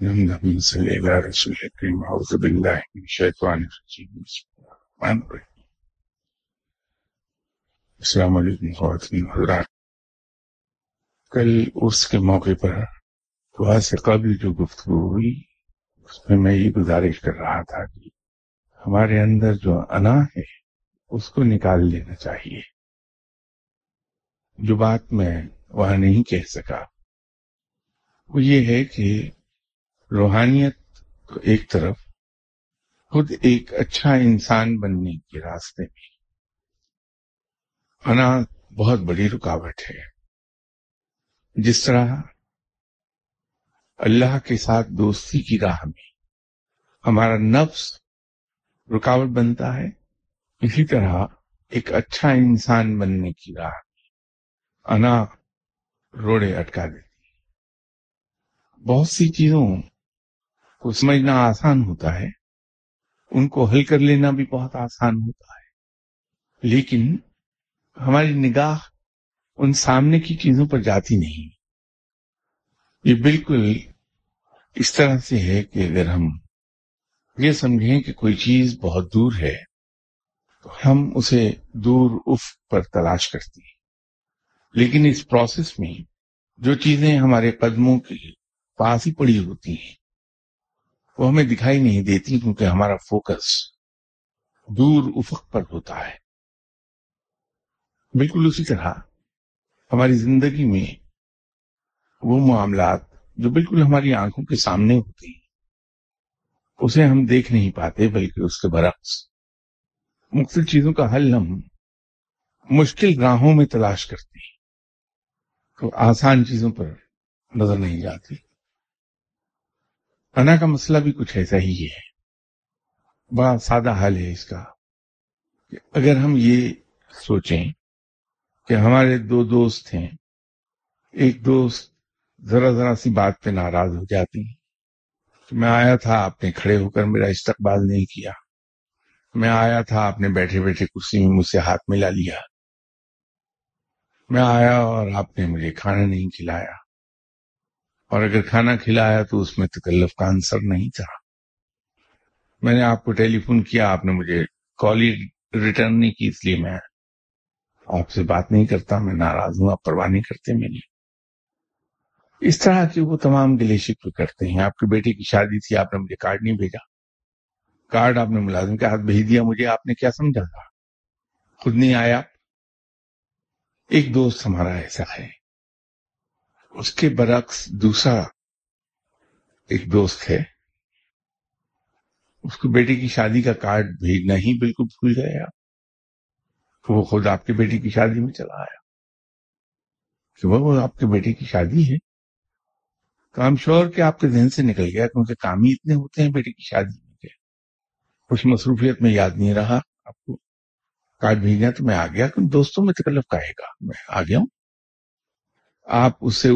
اللهم صل على رسول الكريم أعوذ بالله من الشيطان الرجيم بسم الله الرحمن الرحيم السلام علیکم خواتین حضرات۔ کل اس کے موقع پر دعا سے قبل جو گفتگو ہوئی، اس میں میں یہ گزارش کر رہا تھا کہ ہمارے اندر جو انا ہے، اس کو نکال لینا چاہیے۔ جو بات میں وہاں نہیں کہہ سکا، وہ یہ ہے کہ روحانیت تو ایک طرف، خود ایک اچھا انسان بننے کے راستے میں۔ انا بہت بڑی رکاوٹ ہے۔ جس طرح اللہ کے ساتھ دوستی کی راہ میں ہمارا نفس رکاوٹ بنتا ہے، اسی طرح ایک اچھا انسان بننے کی راہ میں انا روڑے اٹکا دیتی۔ بہت سی چیزوں کو سمجھنا آسان ہوتا ہے۔ ان کو حل کر لینا بھی بہت آسان ہوتا ہے۔ لیکن ہماری نگاہ ان سامنے کی چیزوں پر جاتی نہیں۔ یہ بالکل اس طرح سے ہے کہ اگر ہم یہ سمجھیں کہ کوئی چیز بہت دور ہے، تو ہم اسے دور اف پر تلاش کرتے ہیں۔ لیکن اس پروسیس میں جو چیزیں ہمارے قدموں کے پاس ہی پڑی ہوتی ہیں وہ ہمیں دکھائی نہیں دیتی کیونکہ ہمارا فوکس دور افق پر ہوتا ہے۔ بالکل اسی طرح ہماری زندگی میں وہ معاملات جو بالکل ہماری آنکھوں کے سامنے ہوتے ہیں، اسے ہم دیکھ نہیں پاتے بلکہ اس کے برعکس۔ مختلف چیزوں کا حل ہم مشکل راہوں میں تلاش کرتے ہیں، تو آسان چیزوں پر نظر نہیں جاتی۔ انا کا مسئلہ بھی کچھ ایسا ہی ہے۔ بڑا سادہ حال ہے اس کا۔ کہ اگر ہم یہ سوچیں کہ ہمارے دو دوست ہیں، ایک دوست ذرا ذرا سی بات پہ ناراض ہو جاتی۔ ہیں میں آیا تھا، آپ نے کھڑے ہو کر میرا استقبال نہیں کیا۔ میں آیا تھا، آپ نے بیٹھے بیٹھے کرسی میں مجھ سے ہاتھ ملا لیا۔ میں آیا اور آپ نے مجھے کھانا نہیں کھلایا۔ اور اگر کھانا کھلایا تو اس میں تکلف کا آنسر نہیں تھا۔ میں نے آپ کو ٹیلی فون کیا، آپ نے مجھے کال ہی ریٹرن نہیں کی، اس لیے میں آپ سے بات نہیں کرتا، میں ناراض ہوں، آپ پرواہ نہیں کرتے میری۔ اس طرح کی وہ تمام گلے شکر کرتے ہیں۔ آپ کی بیٹی کی شادی تھی، آپ نے مجھے کارڈ نہیں بھیجا۔ کارڈ آپ نے ملازم کے ہاتھ بھیج دیا، مجھے آپ نے کیا سمجھا تھا؟ خود نہیں آیا۔ ایک دوست ہمارا ایسا ہے۔ اس کے برعکس دوسرا ایک دوست ہے۔ اس کو بیٹی کی شادی کا کارڈ بھیجنا ہی بالکل بھول گئے آپ۔ وہ خود آپ کے بیٹی کی شادی میں چلا آیا۔ کہ وہ آپ کے بیٹی کی شادی ہے۔ کام شور کہ آپ کے ذہن سے نکل گیا کیونکہ کام ہی اتنے ہوتے ہیں بیٹی کی شادی میں کے کچھ مصروفیت میں یاد نہیں رہا۔ آپ کو کارڈ بھیجنا تو میں آ گیا۔ دوستوں میں تکلف کہے گا میں آ گیا ہوں۔ آپ اس سے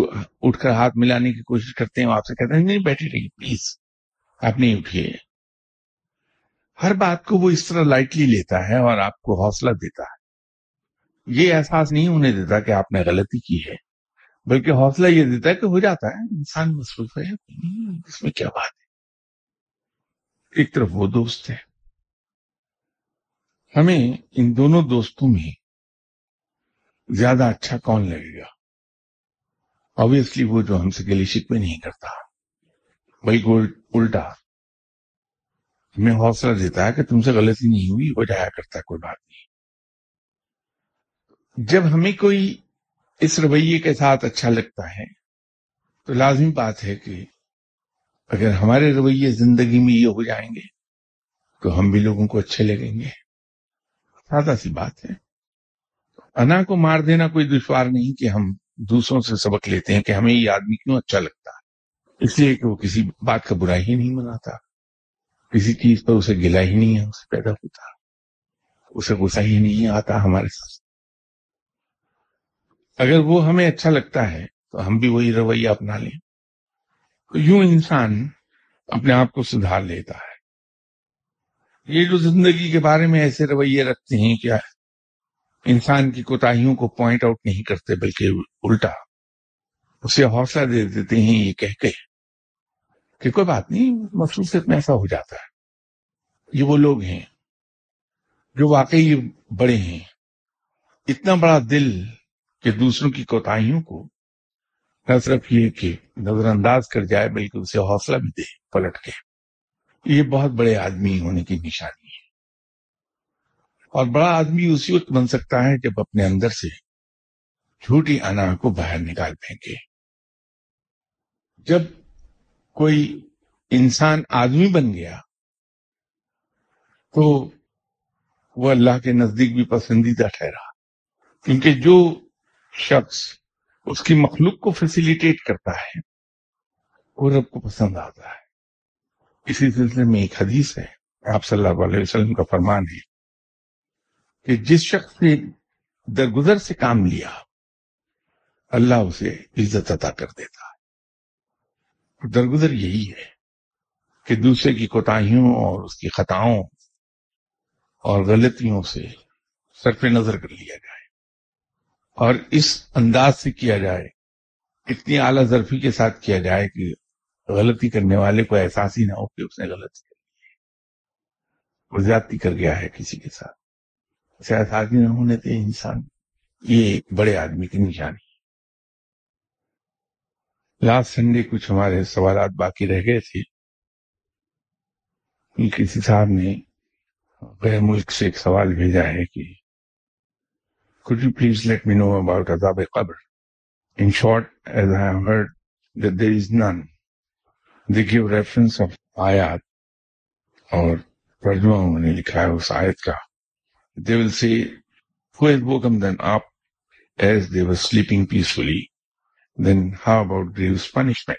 اٹھ کر ہاتھ ملانے کی کوشش کرتے ہیں آپ سے کہتے ہیں، نہیں بیٹھے رہیے پلیز، آپ نہیں اٹھیے۔ ہر بات کو وہ اس طرح لائٹلی لیتا ہے اور آپ کو حوصلہ دیتا ہے۔ یہ احساس نہیں ہونے دیتا کہ آپ نے غلطی کی ہے، بلکہ حوصلہ یہ دیتا ہے کہ ہو جاتا ہے، انسان مصروف ہے۔ اس میں کیا بات ہے؟ ایک طرف وہ دوست ہے۔ ہمیں ان دونوں دوستوں میں زیادہ اچھا کون لگے گا؟ آبویسلی وہ جو ہم سے گلی شکوے نہیں کرتا۔ بلکہ الٹا۔ ہمیں حوصلہ دیتا ہے کہ تم سے غلطی نہیں ہوئی ہو جایا کرتا کوئی بات نہیں۔ جب ہمیں کوئی اس رویے کے ساتھ اچھا لگتا ہے، تو لازمی بات ہے کہ اگر ہمارے رویے زندگی میں یہ ہو جائیں گے، تو ہم بھی لوگوں کو اچھے لگیں گے۔ سادہ سی بات ہے۔ انا کو مار دینا کوئی دشوار نہیں کہ ہم دوسروں سے سبق لیتے ہیں کہ ہمیں یہ آدمی کیوں اچھا لگتا ہے؟ اس لیے کہ وہ کسی بات کا برا ہی نہیں مناتا۔ کسی چیز پر اسے گلا ہی نہیں ہے، اسے پیدا ہوتا۔ اسے غصہ ہی نہیں آتا ہمارے ساتھ۔ اگر وہ ہمیں اچھا لگتا ہے، تو ہم بھی وہی رویہ اپنا لیں۔ تو یوں انسان اپنے آپ کو سدھار لیتا ہے۔ یہ جو زندگی کے بارے میں ایسے رویے رکھتے ہیں، کیا انسان کی کوتاہیوں کو پوائنٹ آؤٹ نہیں کرتے بلکہ الٹا اسے حوصلہ دے دیتے ہیں یہ کہہ کے کہ کوئی بات نہیں، مخصوصیت میں ایسا ہو جاتا ہے۔ یہ وہ لوگ ہیں جو واقعی بڑے ہیں۔ اتنا بڑا دل کہ دوسروں کی کوتاہیوں کو نہ صرف یہ کہ نظر انداز کر جائے بلکہ اسے حوصلہ بھی دے، پلٹ کے۔ یہ بہت بڑے آدمی ہونے کی نشانی اور بڑا آدمی اسی وقت بن سکتا ہے جب اپنے اندر سے جھوٹی انا کو باہر نکال پھینکے۔ جب کوئی انسان آدمی بن گیا تو وہ اللہ کے نزدیک بھی پسندیدہ ٹھہرا۔ کیونکہ جو شخص اس کی مخلوق کو فیسیلیٹیٹ کرتا ہے، وہ رب کو پسند آتا ہے۔ اسی سلسلے میں ایک حدیث ہے، آپ صلی اللہ علیہ وسلم کا فرمان ہے۔ کہ جس شخص نے درگزر سے کام لیا، اللہ اسے عزت عطا کر دیتا ہے۔ درگزر یہی ہے کہ دوسرے کی کوتاہیوں اور اس کی خطاؤں اور غلطیوں سے سر نظر کر لیا جائے۔ اور اس انداز سے کیا جائے، اتنی اعلیٰ ظرفی کے ساتھ کیا جائے کہ غلطی کرنے والے کو احساس ہی نہ ہو کہ اس نے غلطی کر لی وہ زیادتی کر گیا ہے کسی کے ساتھ۔ اسے احساس ہی نہ ہونے تھے انسان یہ ایک بڑے آدمی کی نشانی لاسٹ سنڈے کچھ ہمارے سوالات باقی رہ گئے تھے۔ کسی صاحب نے غیر ملک سے ایک سوال بھیجا ہے کہ Could you please let me know about Azab Qabr? In short, as I have heard that there is none, they give reference of ayat or ترجمہ انہوں نے لکھا ہے اس آیت کا۔ They will say who has woken them up as they were sleeping peacefully? Then how about grievous punishment?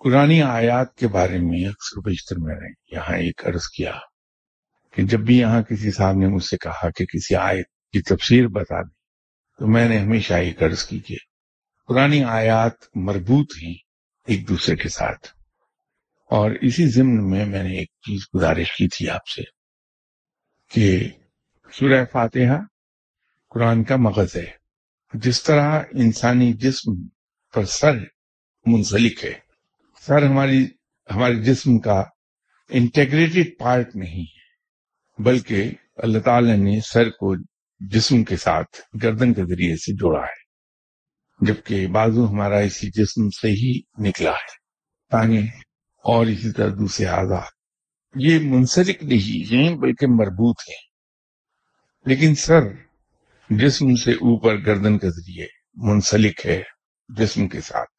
قرآنی آیات کے بارے میں اکثر بیشتر میں نے یہاں ایک عرض کیا کہ جب بھی یہاں کسی صاحب نے مجھ سے کہا کہ کسی آیت کی تفسیر بتا دی تو میں نے ہمیشہ یہ قرض کی کہ پرانی آیات مربوط ہیں ایک دوسرے کے ساتھ اور اسی ضمن میں میں نے ایک چیز گزارش کی تھی آپ سے کہ سورہ فاتحہ قرآن کا مغز ہے۔ جس طرح انسانی جسم پر سر منسلک ہے، سر ہماری، ہمارے جسم کا انٹیگریٹڈ پارٹ نہیں ہے، بلکہ اللہ تعالی نے سر کو جسم کے ساتھ گردن کے ذریعے سے جوڑا ہے۔ جبکہ بازو ہمارا اسی جسم سے ہی نکلا ہے ٹانگیں اور اسی طرح دوسرے آزاد یہ منسلک نہیں ہیں، بلکہ مربوط ہیں۔ لیکن سر، جسم سے اوپر گردن کے ذریعے منسلک ہے جسم کے ساتھ۔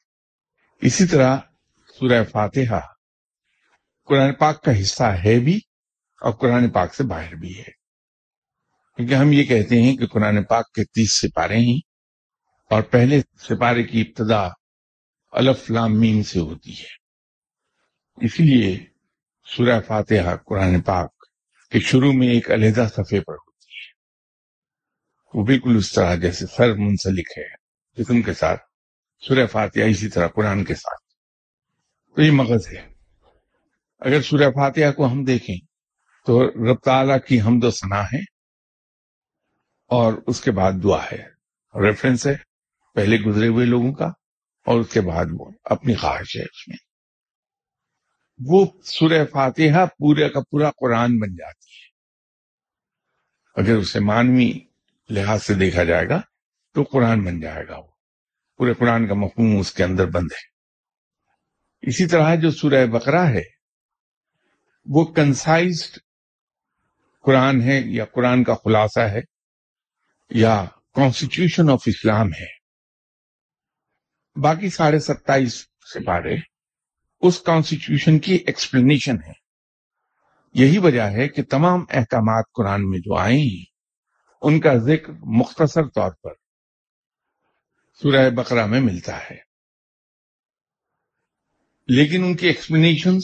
اسی طرح سورہ فاتحہ قرآن پاک کا حصہ ہے بھی اور قرآن پاک سے باہر بھی ہے۔ کیونکہ ہم یہ کہتے ہیں کہ قرآن پاک کے تیس سپارے ہیں اور پہلے سپارے کی ابتدا الف لام میم سے ہوتی ہے۔ اسی لیے سورہ فاتحہ، قرآن پاک کے شروع میں ایک علیحدہ صفحے پر ہوتی ہے۔ وہ بالکل اس طرح جیسے سر منسلک ہے، جسم کے ساتھ، سورہ فاتحہ اسی طرح قرآن کے ساتھ۔ تو یہ مغز ہے۔ اگر سورہ فاتحہ کو ہم دیکھیں تو رب تعالیٰ کی حمد و ثنا ہے اور اس کے بعد دعا ہے۔ ریفرنس ہے، پہلے گزرے ہوئے لوگوں کا اور اس کے بعد وہ اپنی خواہش ہے اس میں۔ وہ سورہ فاتحہ پورے کا پورا قرآن بن جاتی ہے۔ اگر اسے مانوی لحاظ سے دیکھا جائے گا تو قرآن بن جائے گا وہ۔ پورے قرآن کا مفہوم اس کے اندر بند ہے۔ اسی طرح جو سورہ بقرہ ہے، وہ کنسائزڈ قرآن ہے یا قرآن کا خلاصہ ہے یا کانسٹیٹیوشن آف اسلام ہے۔ باقی ساڑھے ستائیس سپارے اس کانسٹیٹیوشن کی ایکسپلینیشن ہے۔ یہی وجہ ہے کہ تمام احکامات قرآن میں جو آئے ہیں، ان کا ذکر مختصر طور پر سورہ بقرہ میں ملتا ہے۔ لیکن ان کی ایکسپلینیشن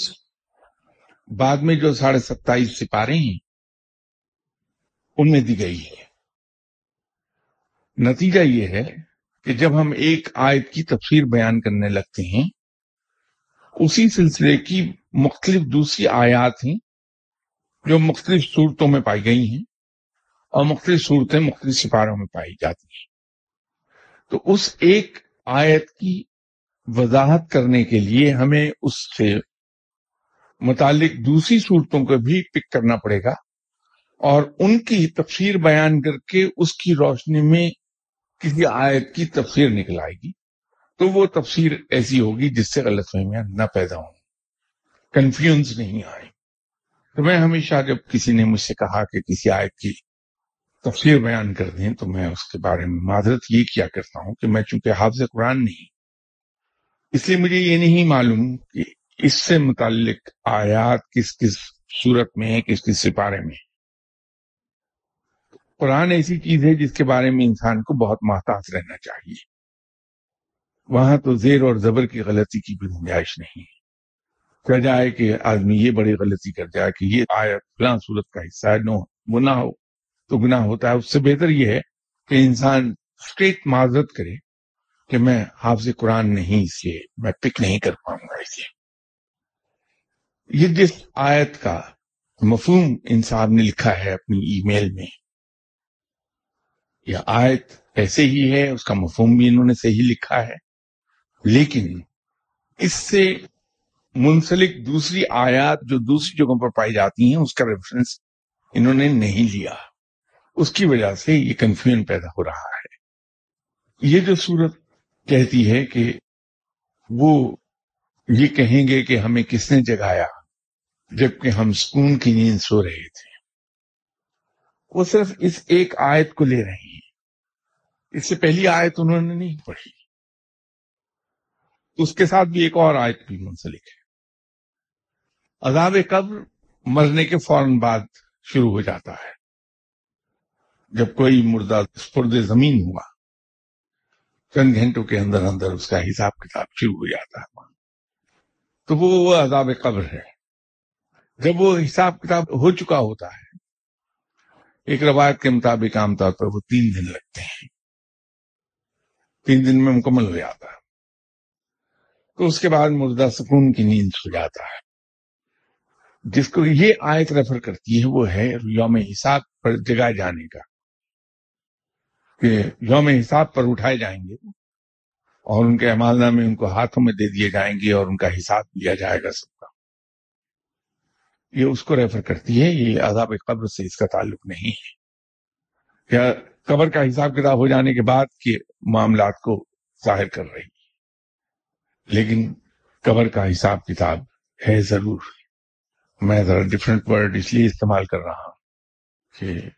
بعد میں جو ساڑھے ستائیس سپارے ہیں، ان میں دی گئی ہے نتیجہ یہ ہے کہ جب ہم ایک آیت کی تفسیر بیان کرنے لگتے ہیں اسی سلسلے کی مختلف دوسری آیات ہیں جو مختلف صورتوں میں پائی گئی ہیں اور مختلف صورتیں مختلف سپاروں میں پائی جاتی ہیں۔ تو اس ایک آیت کی وضاحت کرنے کے لیے ہمیں اس سے متعلق دوسری صورتوں کو بھی پک کرنا پڑے گا اور ان کی تفسیر بیان کر کے اس کی روشنی میں کسی آیت کی تفسیر نکل آئے گی۔ تو وہ تفسیر ایسی ہوگی جس سے غلط فہمیاں نہ پیدا ہوں۔ کنفیوژ نہیں آئے تو میں ہمیشہ جب کسی نے مجھ سے کہا کہ کسی آیت کی تفسیر بیان کر دیں تو میں اس کے بارے میں معذرت یہ کیا کرتا ہوں کہ میں چونکہ حافظ قرآن نہیں، اس لیے مجھے یہ نہیں معلوم کہ اس سے متعلق آیات کس کس صورت میں ہے کس کس سپارے میں قرآن ایسی چیز ہے جس کے بارے میں انسان کو بہت محتاط رہنا چاہیے۔ وہاں تو زیر اور زبر کی غلطی کی بھی گنجائش نہیں۔ ہے کہا جائے کہ آدمی یہ بڑی غلطی کر جائے کہ یہ آیت فلاں صورت کا حصہ ہے، نو، وہ نہ ہو۔ تو گناہ ہوتا ہے۔ اس سے بہتر یہ ہے کہ انسان اسٹریٹ معذرت کرے کہ میں حافظ قرآن نہیں اسے میں پک نہیں کر پاؤں گا اسے یہ جس آیت کا مفہوم انصاف نے لکھا ہے اپنی ای میل میں، یہ آیت ایسے ہی ہے، اس کا مفہوم بھی انہوں نے صحیح لکھا ہے۔ لیکن اس سے منسلک دوسری آیات جو دوسری جگہوں پر پائی جاتی ہیں، اس کا ریفرنس انہوں نے نہیں لیا۔ اس کی وجہ سے یہ کنفیوژن پیدا ہو رہا ہے۔ یہ جو صورت کہتی ہے کہ وہ یہ کہیں گے کہ ہمیں کس نے جگایا، جبکہ ہم سکون کی نیند سو رہے تھے۔ وہ صرف اس ایک آیت کو لے رہے ہیں۔ اس سے پہلی آیت انہوں نے نہیں پڑھی۔ اس کے ساتھ بھی ایک اور آیت بھی منسلک ہے۔ عذاب قبر مرنے کے فوراً بعد شروع ہو جاتا ہے۔ جب کوئی مردہ سپرد زمین ہوا، چند گھنٹوں کے اندر اندر اس کا حساب کتاب شروع ہو جاتا ہے۔ تو وہ عذاب قبر ہے۔ جب وہ حساب کتاب ہو چکا ہوتا ہے، ایک روایت کے مطابق عام طور پر وہ تین دن لگتے ہیں۔ تین دن میں مکمل ہو جاتا ہے۔ تو اس کے بعد مردہ سکون کی نیند سو جاتا ہے۔ جس کو یہ آیت ریفر کرتی ہے وہ ہے یوم حساب پر جگائے جانے کا۔ کہ یوم حساب پر اٹھائے جائیں گے اور ان کے امالنا میں ان کو ہاتھوں میں دے دیے جائیں گے اور ان کا حساب لیا جائے گا سب کا۔ یہ اس کو ریفر کرتی ہے، یہ عذاب قبر سے اس کا تعلق نہیں ہے۔ کیا قبر کا حساب کتاب ہو جانے کے بعد کے معاملات کو ظاہر کر رہی ہے۔ لیکن قبر کا حساب کتاب ہے ضرور۔ میں ذرا ڈفرینٹ ورڈ اس لیے استعمال کر رہا ہوں کہ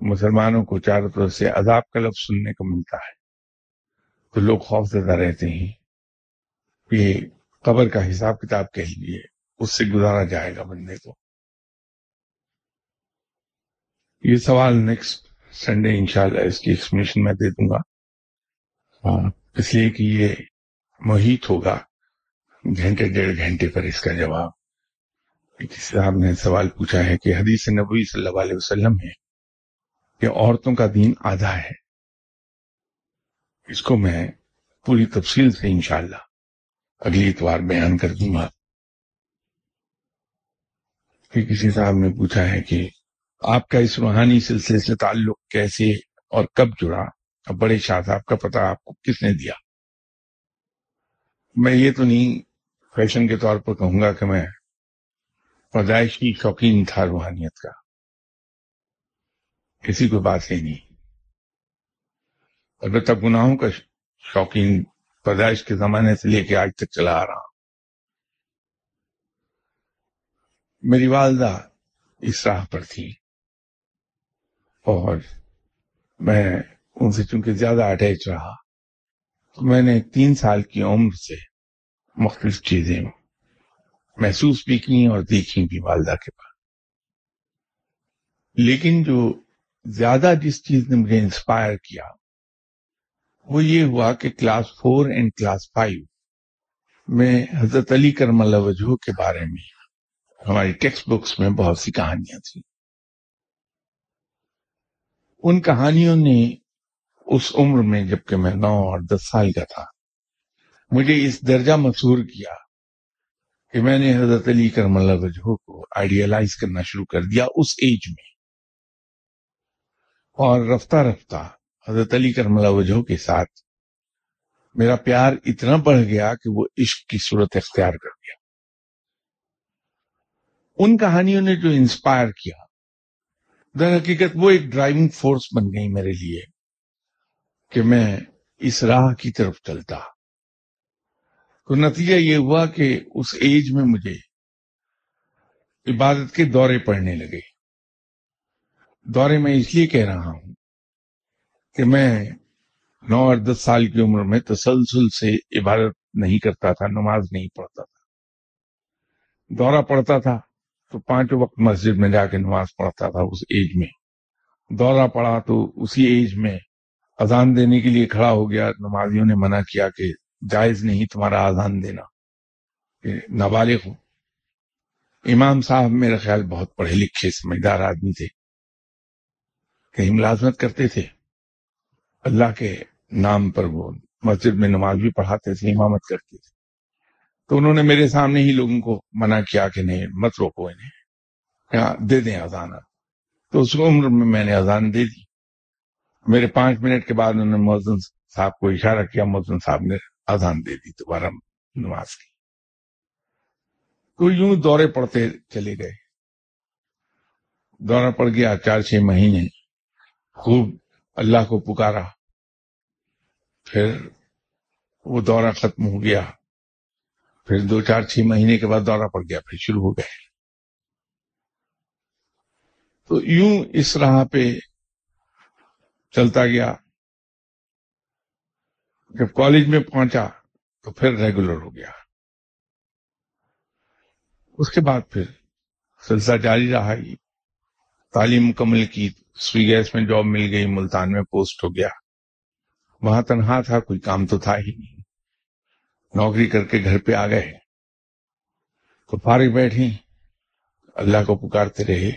مسلمانوں کو چاروں طرف سے عذاب کا لفظ سننے کو ملتا ہے۔ تو لوگ خوف زدہ رہتے ہیں کہ قبر کا حساب کتاب کہہ لیے اس سے گزارا جائے گا بندے کو۔ یہ سوال نیکسٹ سنڈے انشاءاللہ اس کی ایکسپلینیشن میں دے دوں گا۔ ہاں، اس لیے کہ یہ محیط ہوگا۔ گھنٹے ڈیڑھ گھنٹے پر اس کا جواب۔ کسی صاحب نے سوال پوچھا ہے کہ حدیث نبوی صلی اللہ علیہ وسلم ہے کہ عورتوں کا دین آدھا ہے۔ اس کو میں پوری تفصیل سے انشاءاللہ اگلی اتوار بیان کر دوں گا۔ کہ کسی صاحب نے پوچھا ہے کہ آپ کا اس روحانی سلسلے سے تعلق کیسے اور کب جڑا؟ اب بڑے شاہ صاحب کا پتہ آپ کو کس نے دیا؟ میں یہ تو نہیں فیشن کے طور پر کہوں گا کہ میں پیدائشی شوقین تھا روحانیت کا۔ کسی کو بات ہی نہیں۔ البتہ گناہوں کا شوقین پیدائش کے زمانے سے لے کے آج تک چلا آ رہا ہوں۔ میری والدہ اس راہ پر تھی۔ اور میں ان سے چونکہ زیادہ اٹیچ رہا۔ میں نے تین سال کی عمر سے مختلف چیزیں محسوس بھی کی اور دیکھی بھی والدہ کے پاس۔ لیکن جو زیادہ جس چیز نے مجھے انسپائر کیا، وہ یہ ہوا کہ class four and class five میں حضرت علی کرم اللہ وجہ کے بارے میں ہماری ٹیکسٹ بکس میں بہت سی کہانیاں تھیں۔ ان کہانیوں نے اس عمر میں جبکہ میں نو اور دس سال کا تھا، مجھے اس درجہ مسور کیا کہ میں نے حضرت علی کرم اللہ وجہ کو آئیڈیالائز کرنا شروع کر دیا اس ایج میں۔ اور رفتہ رفتہ حضرت علی کرم اللہ وجہ کے ساتھ میرا پیار اتنا بڑھ گیا کہ وہ عشق کی صورت اختیار کر گیا ان کہانیوں نے جو انسپائر کیا، در حقیقت وہ ایک ڈرائیونگ فورس بن گئی میرے لیے۔ کہ میں اس راہ کی طرف چلتا۔ تو نتیجہ یہ ہوا کہ اس ایج میں مجھے عبادت کے دورے پڑنے لگے۔ دورے میں اس لیے کہہ رہا ہوں کہ میں نو اور دس سال کی عمر میں تسلسل سے عبادت نہیں کرتا تھا، نماز نہیں پڑھتا تھا۔ دورہ پڑتا تھا تو پانچوں وقت مسجد میں جا کے نماز پڑھتا تھا اس ایج میں۔ دورہ پڑا تو اسی ایج میں اذان دینے کے لیے کھڑا ہو گیا، نمازیوں نے منع کیا کہ جائز نہیں تمہارا اذان دینا۔ کہ نابالغ ہو۔ امام صاحب میرا خیال بہت پڑھے لکھے، سمجھدار آدمی تھے۔ کہیں ملازمت کرتے تھے۔ اللہ کے نام پر وہ مسجد میں نماز بھی پڑھاتے تھے، امامت کرتے تھے۔ تو انہوں نے میرے سامنے ہی لوگوں کو منع کیا کہ نہیں مت روکو، انہیں۔ دے دیں اذان۔ تو اس عمر میں میں نے اذان دے دی۔ میرے پانچ منٹ کے بعد انہوں نے مؤذن صاحب کو اشارہ کیا، مؤذن صاحب نے اذان دے دی دوبارہ نماز کی۔ تو یوں دورے پڑتے چلے گئے۔ دورہ پڑ گیا، چار چھ مہینے خوب اللہ کو پکارا۔ پھر وہ دورہ ختم ہو گیا۔ پھر دو چار چھ مہینے کے بعد دورہ پڑ گیا، پھر شروع ہو گئے۔ تو یوں اس راہ پہ چلتا گیا۔ جب کالج میں پہنچا تو پھر ریگولر ہو گیا۔ اس کے بعد پھر سلسلہ جاری رہا۔ تعلیم مکمل کی، سوئی گیس میں جاب مل گئی، ملتان میں پوسٹ ہو گیا۔ وہاں تنہا تھا، کوئی کام تو تھا ہی نہیں۔ نوکری کر کے گھر پہ آ گئے۔ تو فارغ بیٹھی۔ اللہ کو پکارتے رہے۔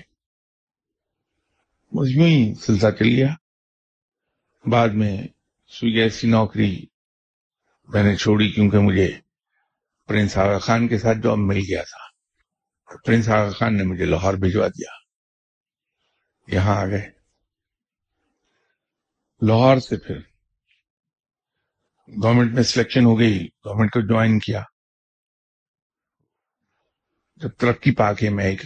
بس یوں ہی سلسلہ چل گیا۔ بعد میں سوئی ایسی نوکری میں نے چھوڑی کیونکہ مجھے پرنس آغا خان کے ساتھ جاب مل گیا تھا۔ پرنس آغا خان نے مجھے لاہور بھجوا دیا۔ یہاں آ گئے۔ لاہور سے پھر گورنمنٹ میں سلیکشن ہو گئی۔ گورنمنٹ کو جوائن کیا۔ جب ترقی پا کے میں ایک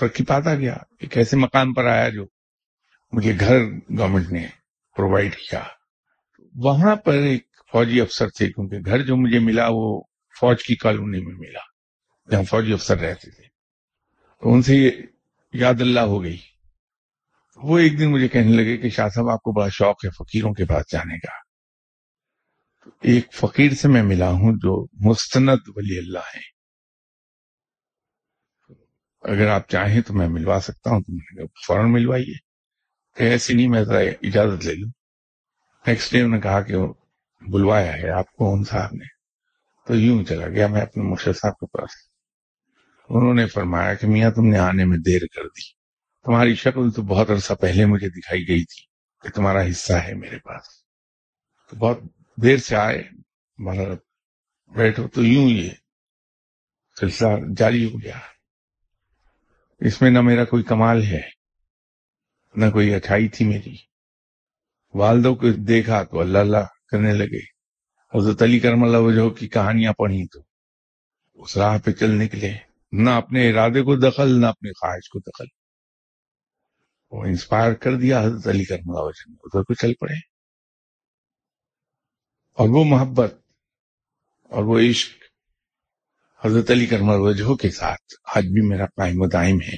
ترقی پاتا گیا، ایک ایسے مقام پر آیا جو مجھے گھر گورنمنٹ نے پرووائڈ کیا۔ وہاں پر ایک فوجی افسر تھے، کیونکہ گھر جو مجھے ملا وہ فوج کی کالونی میں ملا، جہاں فوجی افسر رہتے تھے۔ تو ان سے یاد اللہ ہو گئی۔ وہ ایک دن مجھے کہنے لگے کہ شاہ صاحب، آپ کو بڑا شوق ہے فقیروں کے پاس جانے کا۔ ایک فقیر سے میں ملا ہوں جو مستند ولی اللہ ہے اگر آپ چاہیں تو میں ملوا سکتا ہوں، تو فوراً ملوائیے۔ کہ ایسی نہیں میں ذرا اجازت لے لوں نیکسٹ ڈے انہوں نے کہا کہ بلوایا ہے آپ کو ان صاحب نے۔ تو یوں چلا گیا میں اپنے مرشد صاحب کے پاس۔ انہوں نے فرمایا کہ میاں تم نے آنے میں دیر کر دی۔ تمہاری شکل تو بہت عرصہ پہلے مجھے دکھائی گئی تھی کہ تمہارا حصہ ہے میرے پاس۔ تو بہت دیر سے آئے بیٹھو۔ تو یوں یہ سلسلہ جاری ہو گیا۔ اس میں نہ میرا کوئی کمال ہے۔ نہ کوئی اچھائی تھی میری۔ والدوں کو دیکھا تو اللہ اللہ کرنے لگے۔ حضرت علی کرم اللہ وجہ کی کہانیاں پڑھی تو اس راہ پہ چل نکلے۔ نہ اپنے ارادے کو دخل، نہ اپنے خواہش کو دخل۔ وہ انسپائر کر دیا حضرت علی کرم اللہ وجہ ادھر کو چل پڑے۔ اور وہ محبت اور وہ عشق حضرت علی کرم وجہ کے ساتھ آج بھی میرا قائم و دائم ہے۔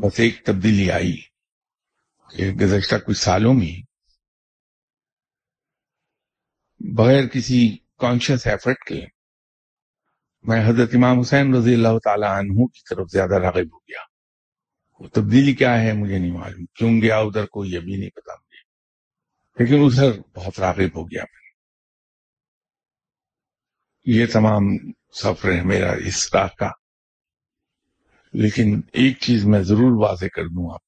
بس ایک تبدیلی آئی۔ کہ گزشتہ کچھ سالوں میں بغیر کسی کانشیس ایفرٹ کے میں حضرت امام حسین رضی اللہ تعالی عنہ کی طرف زیادہ راغب ہو گیا۔ وہ تبدیلی کیا ہے مجھے نہیں معلوم۔ کیوں گیا ادھر کو یہ بھی نہیں پتا مجھے۔ لیکن ادھر بہت راغب ہو گیا۔ میں یہ تمام سفر ہے میرا اس راہ کا۔ لیکن ایک چیز میں ضرور واضح کر دوں آپ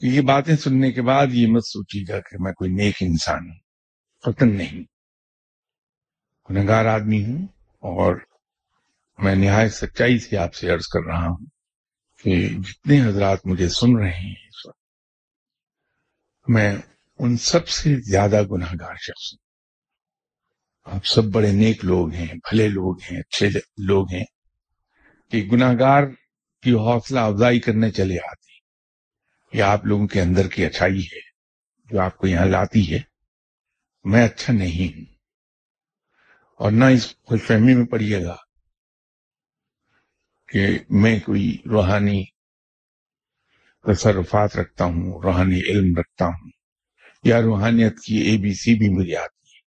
یہ باتیں سننے کے بعد یہ مت سوچیے گا کہ میں کوئی نیک انسان ہوں۔ قطن نہیں۔ گنگار آدمی ہوں اور میں نہایت سچائی سے آپ سے عرض کر رہا ہوں کہ جتنے حضرات مجھے سن رہے ہیں اس وقت، میں ان سب سے زیادہ گناہ گار شخص ہوں۔ آپ سب بڑے نیک لوگ ہیں، بھلے لوگ ہیں، اچھے لوگ ہیں۔ کہ گناہ گار کی حوصلہ افزائی کرنے چلے آتے یہ آپ لوگوں کے اندر کی اچھائی ہے، جو آپ کو یہاں لاتی ہے۔ میں اچھا نہیں ہوں۔ اور نہ اس خوش فہمی میں پڑیے گا کہ میں کوئی روحانی تصرفات رکھتا ہوں، روحانی علم رکھتا ہوں، یا روحانیت کی اے بی سی بھی مجھے آتی ہے۔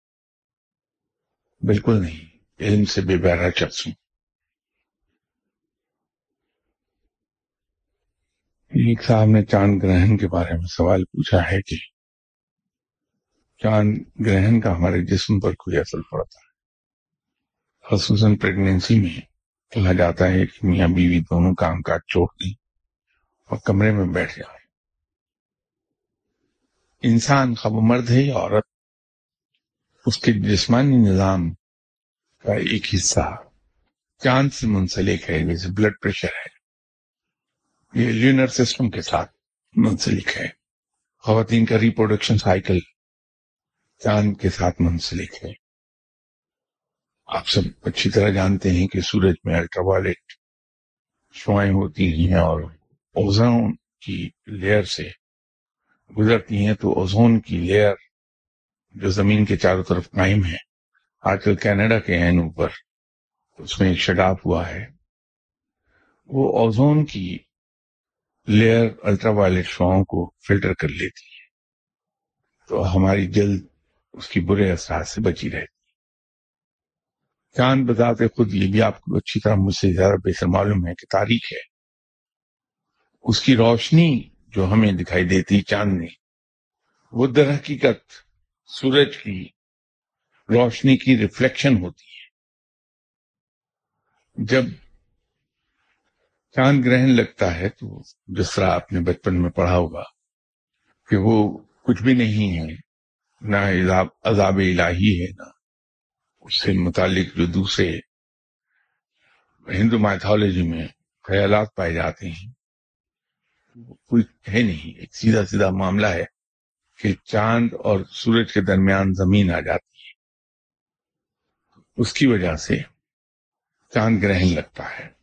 بالکل نہیں، علم سے بے بہرا شخص ہوں۔ ایک صاحب نے چاند گرہن کے بارے میں سوال پوچھا ہے کہ چاند گرہن کا ہمارے جسم پر کوئی اثر پڑتا ہے؟ خصوصاً پریگنینسی میں کہا جاتا ہے کہ میاں بیوی دونوں کام کاج چھوڑ دیں اور کمرے میں بیٹھ جائیں انسان خب مرد ہے یا عورت اس کے جسمانی نظام کا ایک حصہ چاند سے منسلک ہے، جیسے بلڈ پریشر ہے۔ یہ لینر سسٹم کے ساتھ منسلک ہے۔ خواتین کا ریپروڈکشن سائیکل چاند کے ساتھ منسلک ہے۔ آپ سب اچھی طرح جانتے ہیں کہ سورج میں الٹرا وائلٹ شوائیں ہوتی ہیں اور اوزون کی لیئر سے گزرتی ہیں، تو اوزون کی لیئر جو زمین کے چاروں طرف قائم ہے، آج کل کینیڈا کے این اوپر اس میں ایک شگاف ہوا ہے۔ وہ اوزون کی لیئر الٹرا وائلٹ شوؤں کو فلٹر کر لیتی ہے۔ تو ہماری جلد اس کی برے اثرات سے بچی رہتی چاند بتاتے خود یہ بھی آپ کو اچھی طرح مجھ سے زیادہ بہتر معلوم ہے کہ تاریخ ہے۔ اس کی روشنی جو ہمیں دکھائی دیتی چاندنی وہ در حقیقت سورج کی روشنی کی ریفلیکشن ہوتی ہے۔ جب چاند گرہن لگتا ہے تو جس طرح آپ نے بچپن میں پڑھا ہوگا کہ وہ کچھ بھی نہیں ہے، نہ عذاب الہی ہے، نہ اس سے متعلق جو دوسرے ہندو مائتھولوجی میں خیالات پائے جاتے ہیں کوئی ہے نہیں۔ ایک سیدھا سیدھا معاملہ ہے کہ چاند اور سورج کے درمیان زمین آ جاتی ہے۔ اس کی وجہ سے چاند گرہن لگتا ہے۔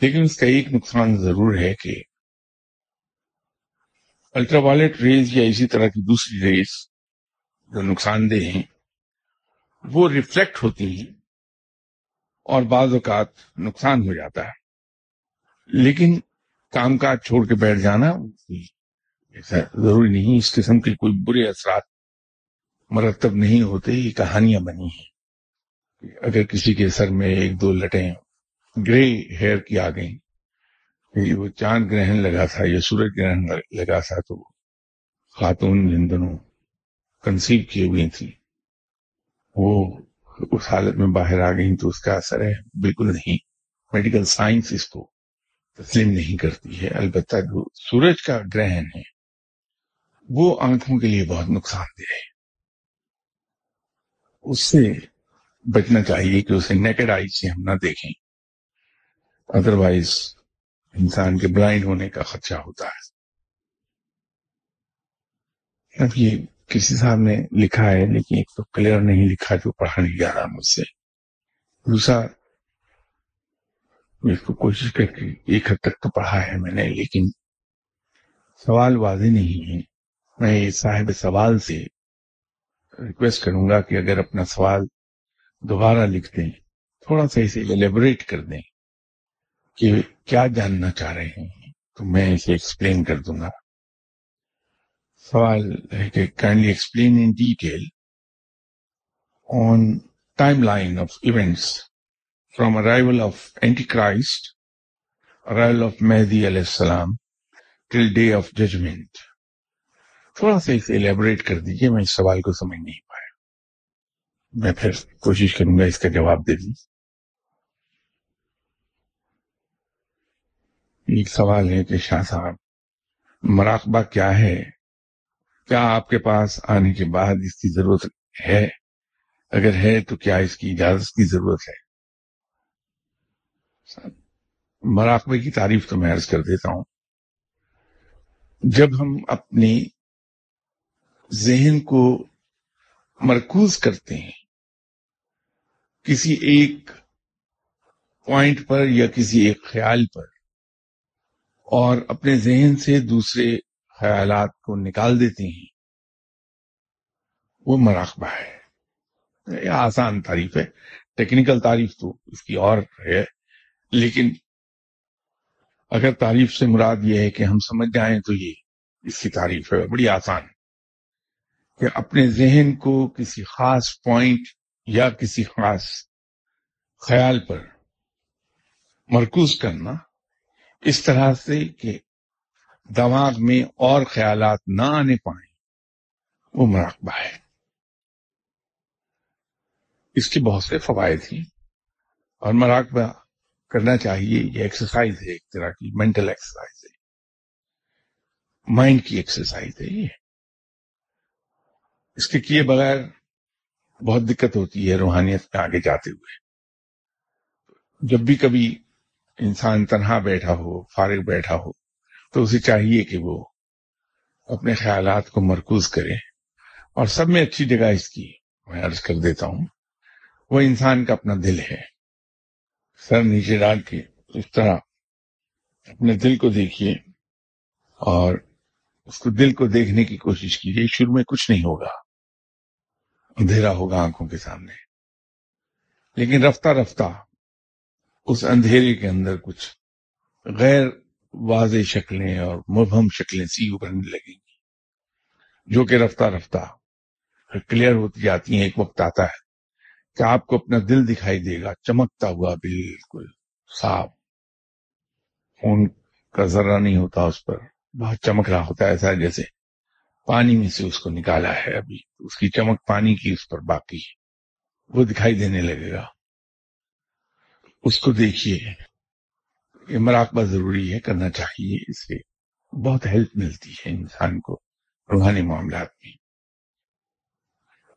لیکن اس کا ایک نقصان ضرور ہے کہ الٹرا وائلٹ ریز یا اسی طرح کی دوسری ریز جو نقصان دہ ہیں، وہ ریفلیکٹ ہوتی ہیں اور بعض اوقات نقصان ہو جاتا ہے۔ لیکن کام کاج چھوڑ کے بیٹھ جانا ایسا ضروری نہیں، اس قسم کے کوئی برے اثرات مرتب نہیں ہوتے، یہ کہانیاں بنی ہیں۔ اگر کسی کے سر میں ایک دو لٹیں گرے ہیئر کی آ گئیں وہ چاند گرہن لگا تھا یا سورج گرہن لگا تھا تو خاتون جن دنوں کنسیو کیے ہوئی تھی۔ وہ اس حالت میں باہر آ گئی تو اس کا اثر ہے بالکل نہیں۔ میڈیکل سائنس اس کو تسلیم نہیں کرتی ہے۔ البتہ جو سورج کا گرہن ہے، وہ آنکھوں کے لیے بہت نقصان دہ ہے۔ اس سے بچنا چاہیے کہ اسے نیکڈ آئی سے ہم نہ دیکھیں۔ ادروائز انسان کے بلائنڈ ہونے کا خدشہ ہوتا ہے۔ اب یہ کسی صاحب نے لکھا ہے، لیکن ایک تو کلیئر نہیں لکھا جو پڑھا نہیں جا رہا مجھ سے۔ دوسرا اس کو کوشش کر کے ایک حد تک تو پڑھا ہے میں نے، لیکن سوال واضح نہیں ہے۔ میں صاحب سوال سے ریکویسٹ کروں گا کہ اگر اپنا سوال دوبارہ لکھ دیں، تھوڑا سا اسے ایلیبوریٹ کر دیں۔ کہ کیا جاننا چاہ رہے ہیں؟ تو میں اسے ایکسپلین کر دوں گا۔ سوال ہے کہ kindly explain in detail on timeline of events from arrival of antichrist arrival of Mahdi علیہ السلام ٹل ڈے آف ججمنٹ تھوڑا سا اسے ایلیبوریٹ کر دیجیے میں اس سوال کو سمجھ نہیں پایا۔ میں پھر کوشش کروں گا اس کا جواب دے دوں۔ ایک سوال ہے کہ شاہ صاحب، مراقبہ کیا ہے؟ کیا آپ کے پاس آنے کے بعد اس کی ضرورت ہے؟ اگر ہے تو کیا اس کی اجازت کی ضرورت ہے؟ مراقبے کی تعریف تو میں عرض کر دیتا ہوں۔ جب ہم اپنی ذہن کو مرکوز کرتے ہیں، کسی ایک پوائنٹ پر یا کسی ایک خیال پر اور اپنے ذہن سے دوسرے خیالات کو نکال دیتے ہیں۔ وہ مراقبہ ہے۔ یہ آسان تعریف ہے۔ ٹیکنیکل تعریف تو اس کی اور ہے۔ لیکن اگر تعریف سے مراد یہ ہے کہ ہم سمجھ جائیں تو یہ اس کی تعریف ہے۔ بڑی آسان کہ اپنے ذہن کو کسی خاص پوائنٹ یا کسی خاص خیال پر مرکوز کرنا اس طرح سے کہ دماغ میں اور خیالات نہ آنے پائیں، وہ مراقبہ ہے۔ اس کے بہت سے فوائد ہیں اور مراقبہ کرنا چاہیے، یہ ایکسرسائز ہے، ایک طرح کی مینٹل ایکسرسائز ہے۔ مائنڈ کی ایکسرسائز ہے یہ۔ اس کے کیے بغیر بہت دقت ہوتی ہے روحانیت میں آگے جاتے ہوئے۔ جب بھی کبھی انسان تنہا بیٹھا ہو، فارغ بیٹھا ہو، تو اسے چاہیے کہ وہ اپنے خیالات کو مرکوز کرے۔ اور سب میں اچھی جگہ اس کی میں عرض کر دیتا ہوں، وہ انسان کا اپنا دل ہے۔ سر نیچے ڈال کے اس طرح اپنے دل کو دیکھیے اور اس کو دل کو دیکھنے کی کوشش کیجیے۔ شروع میں کچھ نہیں ہوگا، اندھیرا ہوگا آنکھوں کے سامنے، لیکن رفتہ رفتہ اس اندھیرے کے اندر کچھ غیر واضح شکلیں اور مبہم شکلیں سی ابھرنے لگیں گی، جو کہ رفتہ رفتہ کلیئر ہوتی جاتی ہیں۔ ایک وقت آتا ہے کہ آپ کو اپنا دل دکھائی دے گا، چمکتا ہوا بالکل صاف۔ خون کا ذرہ نہیں ہوتا اس پر، بہت چمک رہا ہوتا ہے ایسا جیسے پانی میں سے اس کو نکالا ہے۔ ابھی اس کی چمک پانی کی اس پر باقی ہے، وہ دکھائی دینے لگے گا۔ اس کو دیکھیے۔ یہ مراقبہ ضروری ہے، کرنا چاہیے اس سے۔ بہت ہیلپ ملتی ہے انسان کو روحانی معاملات میں۔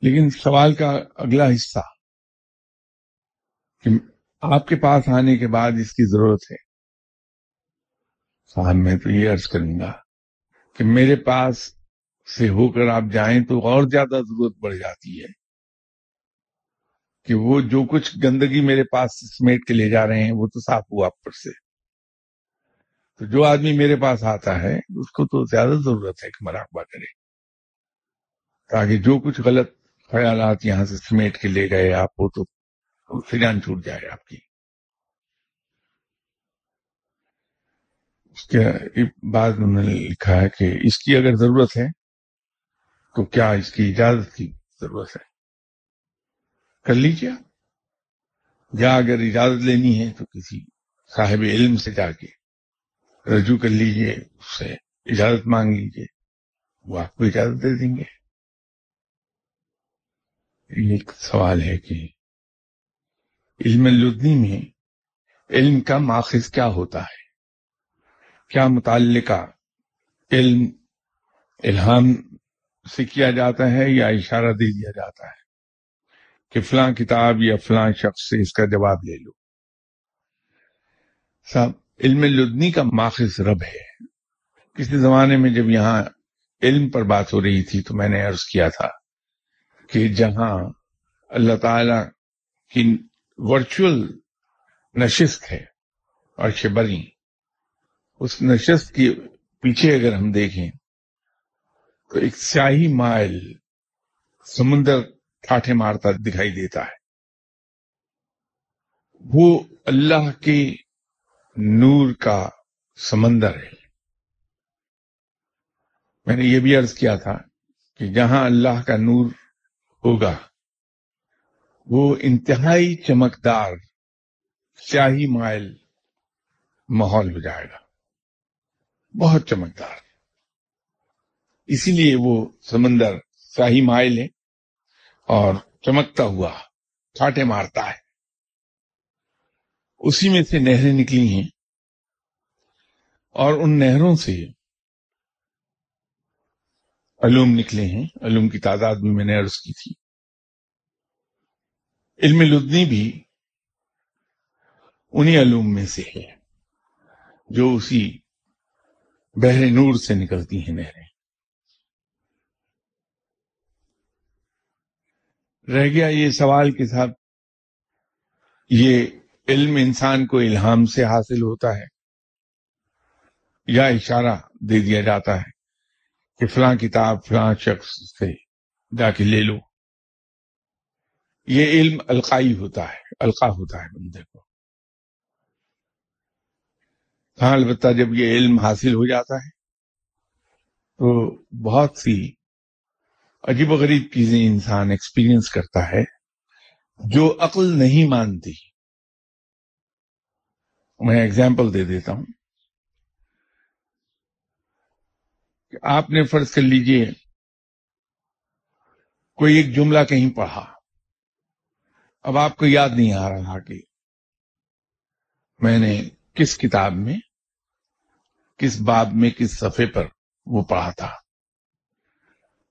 لیکن سوال کا اگلا حصہ، کہ آپ کے پاس آنے کے بعد اس کی ضرورت ہے۔ صاحب، میں تو یہ عرض کروں گا کہ میرے پاس سے ہو کر آپ جائیں تو اور زیادہ ضرورت بڑھ جاتی ہے۔ کہ وہ جو کچھ گندگی میرے پاس سمیٹ کے لے جا رہے ہیں، وہ تو صاف ہوا پر سے۔ تو جو آدمی میرے پاس آتا ہے، اس کو تو زیادہ ضرورت ہے کہ مراقبہ کرے۔ تاکہ جو کچھ غلط خیالات یہاں سے سمیٹ کے لے گئے آپ کو تو فجان چھوٹ جائے آپ کی۔ اس کے بعد انہوں نے لکھا ہے کہ اس کی اگر ضرورت ہے، تو کیا اس کی اجازت کی ضرورت ہے؟ کر لیجیے یا اگر اجازت لینی ہے تو کسی صاحب علم سے جا کے رجوع کر لیجیے اس سے اجازت مانگ لیجیے وہ آپ کو اجازت دے دیں گے۔ ایک سوال ہے کہ علم لدنی میں علم کا ماخذ کیا ہوتا ہے؟ کیا متعلقہ علم الہام سے کیا جاتا ہے یا اشارہ دے دیا جاتا ہے؟ کہ فلاں کتاب یا فلاں شخص سے اس کا جواب لے لو۔ صاحب، علم لدنی کا ماخذ رب ہے۔ کسی زمانے میں جب یہاں علم پر بات ہو رہی تھی تو میں نے عرض کیا تھا کہ جہاں اللہ تعالی کی ورچوئل نشست ہے اور شبری اس نشست کے پیچھے اگر ہم دیکھیں تو ایک سیاہی مائل سمندر ٹھاٹھے مارتا دکھائی دیتا ہے۔ وہ اللہ کے نور کا سمندر ہے۔ میں نے یہ بھی عرض کیا تھا کہ جہاں اللہ کا نور ہوگا، وہ انتہائی چمکدار سیاہی مائل ماحول ہو جائے گا۔ بہت چمکدار۔ اسی لیے وہ سمندر سیاہی مائل ہے۔ اور چمکتا ہوا چھاٹے مارتا ہے۔ اسی میں سے نہریں نکلی ہیں اور ان نہروں سے علوم نکلے ہیں۔ علوم کی تعداد بھی میں نے عرض کی تھی۔ علم لدنی بھی انہی علوم میں سے ہے جو اسی بحر نور سے نکلتی ہیں نہریں۔ رہ گیا یہ سوال کے ساتھ۔ یہ علم انسان کو الہام سے حاصل ہوتا ہے یا اشارہ دے دیا جاتا ہے کہ فلاں کتاب، فلاں شخص سے جا کے لے لو۔ یہ علم القائی ہوتا ہے، القا ہوتا ہے بندے کو۔ ہاں البتہ جب یہ علم حاصل ہو جاتا ہے تو بہت سی عجیب و غریب چیزیں انسان ایکسپیرینس کرتا ہے جو عقل نہیں مانتی۔ میں اگزامپل دے دیتا ہوں۔ کہ آپ نے فرض کر لیجیے کوئی ایک جملہ کہیں پڑھا۔ اب آپ کو یاد نہیں آ رہا کہ میں نے کس کتاب میں، کس باب میں، کس صفحے پر وہ پڑھا تھا۔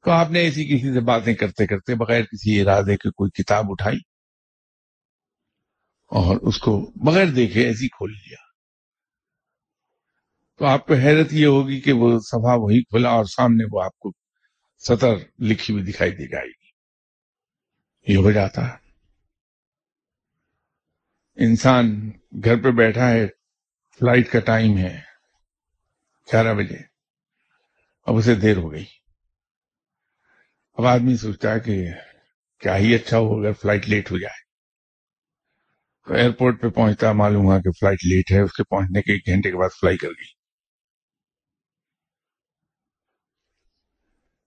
تو آپ نے ایسی کسی سے باتیں کرتے کرتے بغیر کسی ارادے کے کوئی کتاب اٹھائی اور اس کو بغیر دیکھے ایسی کھول لیا۔ تو آپ کو حیرت یہ ہوگی کہ وہ صفحہ وہی کھلا اور سامنے وہ آپ کو سطر لکھی ہوئی دکھائی دے جائے گی یہ ہو جاتا۔ ہے انسان گھر پہ بیٹھا ہے، فلائٹ کا ٹائم ہے، گیارہ بجے، اب اسے دیر ہو گئی۔ اب آدمی سوچتا ہے کہ کیا ہی اچھا ہو اگر فلائٹ لیٹ ہو جائے۔ تو ایئرپورٹ پہ پہنچتا، معلوم ہوا کہ فلائٹ لیٹ ہے، اس کے پہنچنے کے ایک گھنٹے کے بعد فلائی کر گئی۔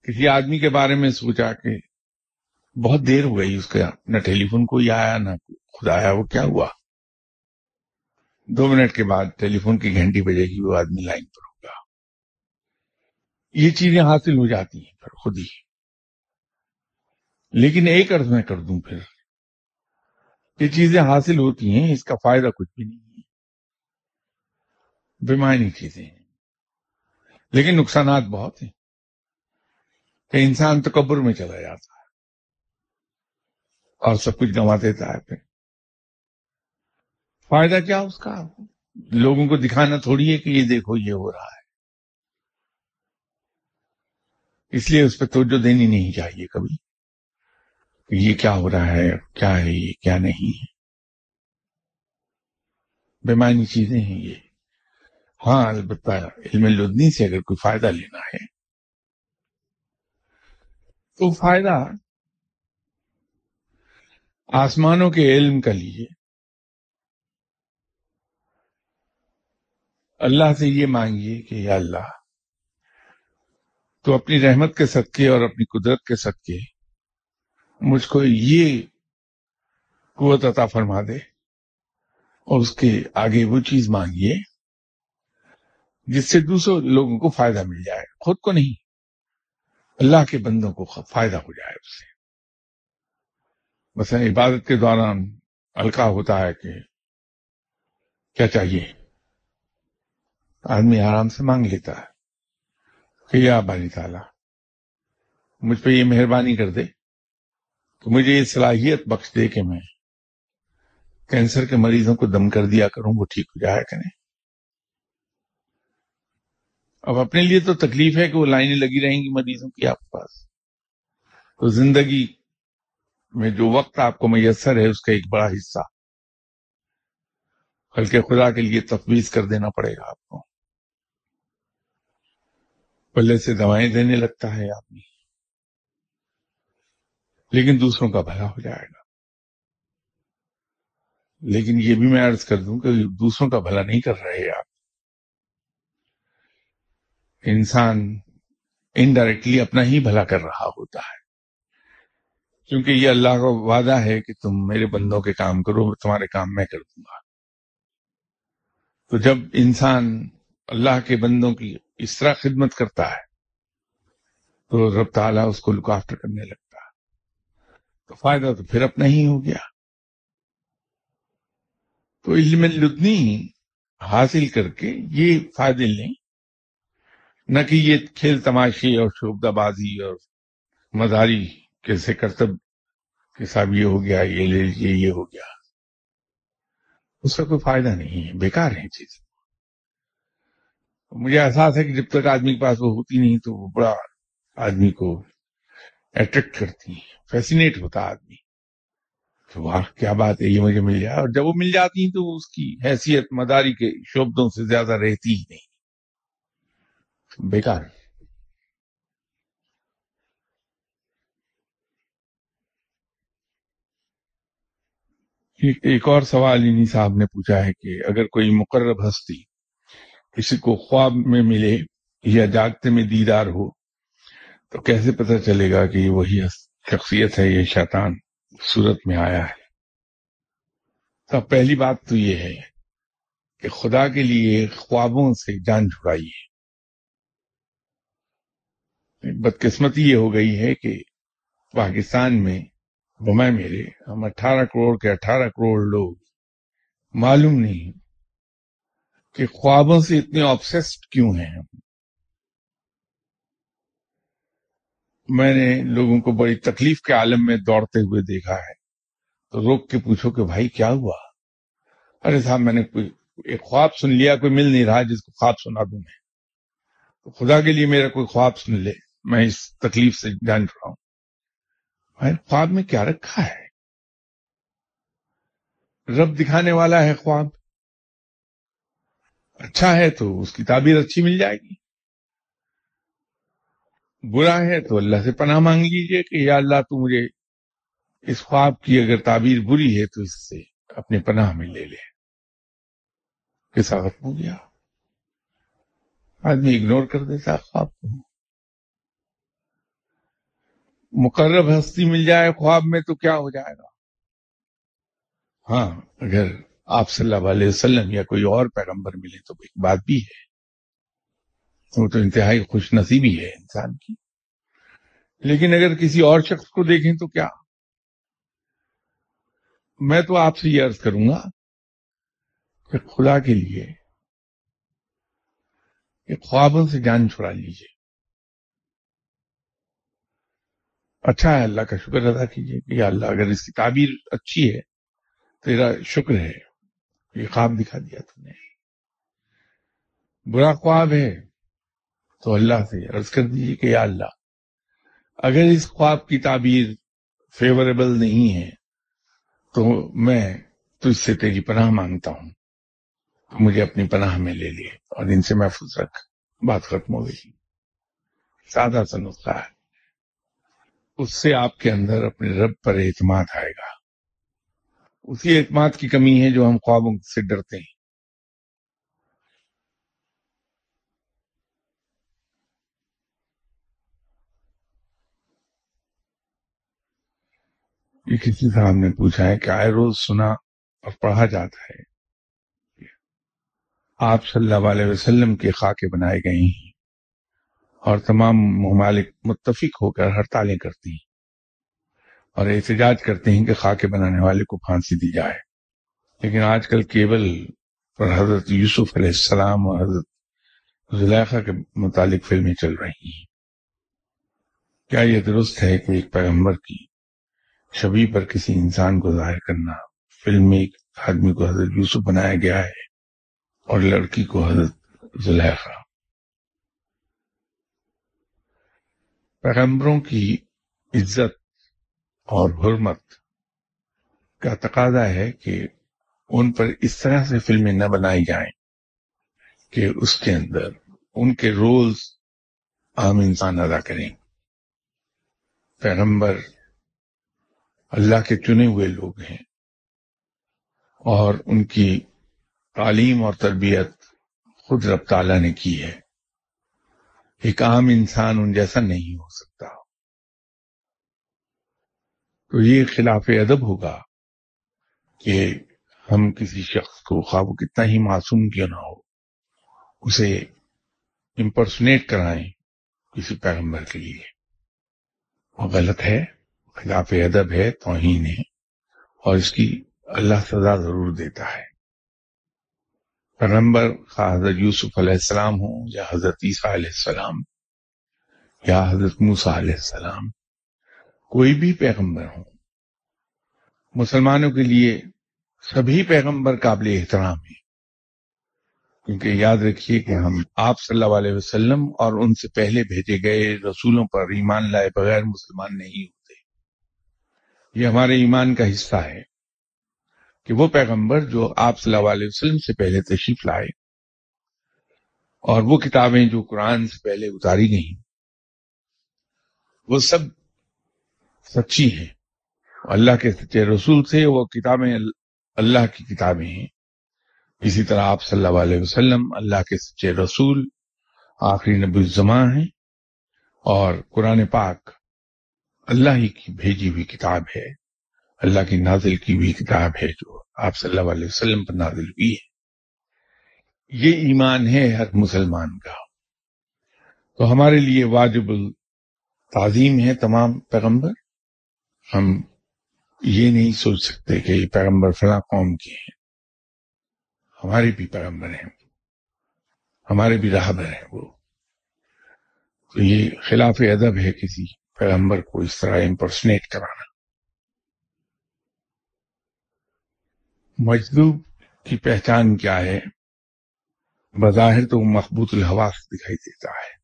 کسی آدمی کے بارے میں سوچا کہ بہت دیر ہو گئی، اس کا نہ ٹیلی فون کوئی آیا، نہ خود آیا، وہ کیا ہوا؟ دو منٹ کے بعد ٹیلی فون کی گھنٹی بجے گی، وہ آدمی لائن پر ہوگا۔ یہ چیزیں حاصل ہو جاتی ہیں پھر خود ہی۔ لیکن ایک عرض میں کر دوں پھر۔ یہ چیزیں حاصل ہوتی ہیں، اس کا فائدہ کچھ بھی نہیں ہے۔ بیمانی چیزیں ہیں۔ لیکن نقصانات بہت ہیں۔ کہ انسان تکبر میں چلا جاتا ہے۔ اور سب کچھ گنوا دیتا ہے پھر۔ فائدہ کیا اس کا؟ لوگوں کو دکھانا تھوڑی ہے کہ یہ دیکھو، یہ ہو رہا ہے۔ اس لیے اس پہ توجہ دینی نہیں چاہیے کبھی۔ یہ کیا ہو رہا ہے؟ کیا ہے یہ؟ کیا نہیں ہے؟ بیمانی چیزیں ہیں یہ۔ ہاں البتہ علم لدنی سے اگر کوئی فائدہ لینا ہے، تو فائدہ آسمانوں کے علم کا لیجیے اللہ سے یہ مانگیے کہ یا اللہ، تو اپنی رحمت کے صدقے اور اپنی قدرت کے صدقے مجھ کو یہ قوت عطا فرما دے اور اس کے آگے وہ چیز مانگیے جس سے دوسرے لوگوں کو فائدہ مل جائے، خود کو نہیں، اللہ کے بندوں کو فائدہ ہو جائے اس سے۔ مثلا عبادت کے دوران ہلکا ہوتا ہے کہ کیا چاہیے؟ آدمی آرام سے مانگ لیتا ہے کہ یا بانی تعالیٰ، مجھ پہ یہ مہربانی کر دے۔ تو مجھے یہ صلاحیت بخش دے کہ میں کینسر کے مریضوں کو دم کر دیا کروں، وہ ٹھیک ہو جائے کہ نہیں؟ اب اپنے لیے تو تکلیف ہے کہ وہ لائنیں لگی رہیں گی مریضوں کی آپ کے پاس۔ تو زندگی میں جو وقت آپ کو میسر ہے، اس کا ایک بڑا حصہ۔ بلکہ خدا کے لیے تفویض کر دینا پڑے گا آپ کو۔ پلے سے دوائیں دینے لگتا ہے آدمی۔ لیکن دوسروں کا بھلا ہو جائے گا۔ لیکن یہ بھی میں عرض کر دوں کہ دوسروں کا بھلا نہیں کر رہے آپ۔ انسان انڈائریکٹلی اپنا ہی بھلا کر رہا ہوتا ہے۔ کیونکہ یہ اللہ کا وعدہ ہے کہ تم میرے بندوں کے کام کرو، تمہارے کام میں کر دوں گا۔ تو جب انسان اللہ کے بندوں کی اس طرح خدمت کرتا ہے، تو رب تعالیٰ اس کو لک آفٹر کرنے لگتا ہے۔ تو فائدہ تو پھر اپنا ہی ہو گیا۔ تو علم لدنی حاصل کر کے یہ فائدے لیں۔ نہ کہ یہ کھیل تماشی اور شوبدہ بازی اور مزاری کیسے کرتب کہ صاحب یہ ہو گیا، یہ لے لیجیے یہ ہو گیا۔ اس کا کوئی فائدہ نہیں ہے، بیکار ہے چیز۔ مجھے احساس ہے کہ جب تک آدمی کے پاس وہ ہوتی نہیں تو وہ بڑا آدمی کو اٹریکٹ کرتی ہے فیسینیٹ ہوتا آدمی. واہ، کیا بات ہے، یہ مجھے مل جائے. اور جب وہ مل جاتی ہیں تو اس کی حیثیت، مداری کے شبدوں سے زیادہ رہتی ہی نہیں. بیکار. ایک اور سوال انہی صاحب نے پوچھا ہے کہ اگر کوئی مقرب ہستی کسی کو خواب میں ملے یا جاگتے میں دیدار ہو تو کیسے پتہ چلے گا کہ یہ وہی شخصیت ہے، یہ شیطان صورت میں آیا ہے؟ تو پہلی بات تو یہ ہے کہ خدا کے لیے خوابوں سے جان چھڑائیے بدقسمتی یہ ہو گئی ہے کہ پاکستان میں بمائے میرے ہم اٹھارہ کروڑ کے اٹھارہ کروڑ لوگ معلوم نہیں کہ خوابوں سے اتنے آبسیسڈ کیوں ہیں ہم؟ میں نے لوگوں کو بڑی تکلیف کے عالم میں دوڑتے ہوئے دیکھا ہے۔ تو روک کے پوچھو کہ بھائی کیا ہوا؟ ارے صاحب، میں نے کوئی ایک خواب سن لیا، کوئی مل نہیں رہا جس کو خواب سنا دوں میں۔ تو خدا کے لیے میرا کوئی خواب سن لے۔ میں اس تکلیف سے جان رہا ہوں۔ بھائی خواب میں کیا رکھا ہے؟ رب دکھانے والا ہے خواب۔ اچھا ہے تو اس کی تعبیر اچھی مل جائے گی۔ برا ہے تو اللہ سے پناہ مانگ لیجیے کہ یا اللہ تو مجھے اس خواب کی اگر تعبیر بری ہے تو اس سے اپنے پناہ میں لے لے۔ کسا ختم ہو گیا۔ آدمی اگنور کر دیتا خواب کو۔ مقرب ہستی مل جائے خواب میں تو کیا ہو جائے گا؟ ہاں اگر آپ صلی اللہ علیہ وسلم یا کوئی اور پیغمبر ملے تو ایک بات بھی ہے۔ وہ تو انتہائی خوش نصیبی ہے انسان کی۔ لیکن اگر کسی اور شخص کو دیکھیں تو کیا؟ میں تو آپ سے یہ عرض کروں گا کہ خدا کے لیے کہ خوابوں سے جان چھڑا لیجیے۔ اچھا ہے، اللہ کا شکر ادا کیجیے کہ یا اللہ اگر اس کی تعبیر اچھی ہے، تیرا شکر ہے، یہ خواب دکھا دیا تم نے۔ برا خواب ہے۔ تو اللہ سے عرض کر دیجیے کہ یا اللہ، اگر اس خواب کی تعبیر فیوریبل نہیں ہے، تو میں تجھ سے تیری پناہ مانگتا ہوں۔ مجھے اپنی پناہ میں لے لیے اور ان سے محفوظ رکھ۔ بات ختم ہو گئی۔ سادہ سا نسخہ ہے۔ اس سے آپ کے اندر اپنے رب پر اعتماد آئے گا۔ اسی اعتماد کی کمی ہے جو ہم خوابوں سے ڈرتے ہیں۔ یہ کسی صاحب نے پوچھا ہے کہ آئے روز سنا اور پڑھا جاتا ہے۔ آپ صلی اللہ علیہ وسلم کے خاکے بنائے گئے ہیں اور تمام ممالک متفق ہو کر ہڑتالیں کرتی ہیں اور احتجاج کرتے ہیں کہ خاکے بنانے والے کو پھانسی دی جائے۔ لیکن آج کل کیبل پر حضرت یوسف علیہ السلام اور حضرت زلیخا کے متعلق فلمیں چل رہی ہیں۔ کیا یہ درست ہے کہ ایک پیغمبر کی شبی پر کسی انسان کو ظاہر کرنا فلم میں ایک آدمی کو حضرت یوسف بنایا گیا ہے اور لڑکی کو حضرت زلیخا۔ پیغمبروں کی عزت اور حرمت کا تقاضا ہے کہ ان پر اس طرح سے فلمیں نہ بنائی جائیں کہ اس کے اندر ان کے رولز عام انسان ادا کریں۔ پیغمبر اللہ کے چنے ہوئے لوگ ہیں اور ان کی تعلیم اور تربیت خود رب تعالیٰ نے کی ہے۔ ایک عام انسان ان جیسا نہیں ہو سکتا۔ تو یہ خلاف ادب ہوگا کہ ہم کسی شخص کو خواب کتنا ہی معصوم کیوں نہ ہو، اسے امپرسنیٹ کرائیں کسی پیغمبر کے لیے۔ وہ غلط ہے۔ خلاف ادب ہے، توہین ہے، اور اس کی اللہ سزا ضرور دیتا ہے۔ پیغمبر حضرت یوسف علیہ السلام ہوں یا حضرت عیسیٰ علیہ السلام یا حضرت موسیٰ علیہ السلام، کوئی بھی پیغمبر ہوں، مسلمانوں کے لیے سبھی پیغمبر قابل احترام ہیں۔ کیونکہ یاد رکھیے کہ ہم آپ صلی اللہ علیہ وسلم اور ان سے پہلے بھیجے گئے رسولوں پر ایمان لائے بغیر مسلمان نہیں ہوتے۔ یہ ہمارے ایمان کا حصہ ہے کہ وہ پیغمبر جو آپ صلی اللہ علیہ وسلم سے پہلے تشریف لائے اور وہ کتابیں جو قرآن سے پہلے اتاری گئیں، وہ سب سچی ہیں۔ اللہ کے سچے رسول سے وہ کتابیں اللہ کی کتابیں ہیں۔ اسی طرح آپ صلی اللہ علیہ وسلم اللہ کے سچے رسول، آخری نبی الزماں ہیں اور قرآن پاک اللہ ہی کی بھیجی ہوئی کتاب ہے، اللہ کی نازل کی ہوئی کتاب ہے جو آپ صلی اللہ علیہ وسلم پر نازل ہوئی ہے۔ یہ ایمان ہے ہر مسلمان کا۔ تو ہمارے لیے واجب التعظیم ہے تمام پیغمبر۔ ہم یہ نہیں سوچ سکتے کہ یہ پیغمبر فلاں قوم کے ہیں۔ ہمارے بھی پیغمبر ہیں۔ ہمارے بھی راہبر ہیں وہ۔ تو یہ خلاف ادب ہے کسی پیغمبر کو اس طرح امپرسنیٹ کرانا۔ مجدوب کی پہچان کیا ہے؟ بظاہر تو مقبوط الحواس دکھائی دیتا ہے۔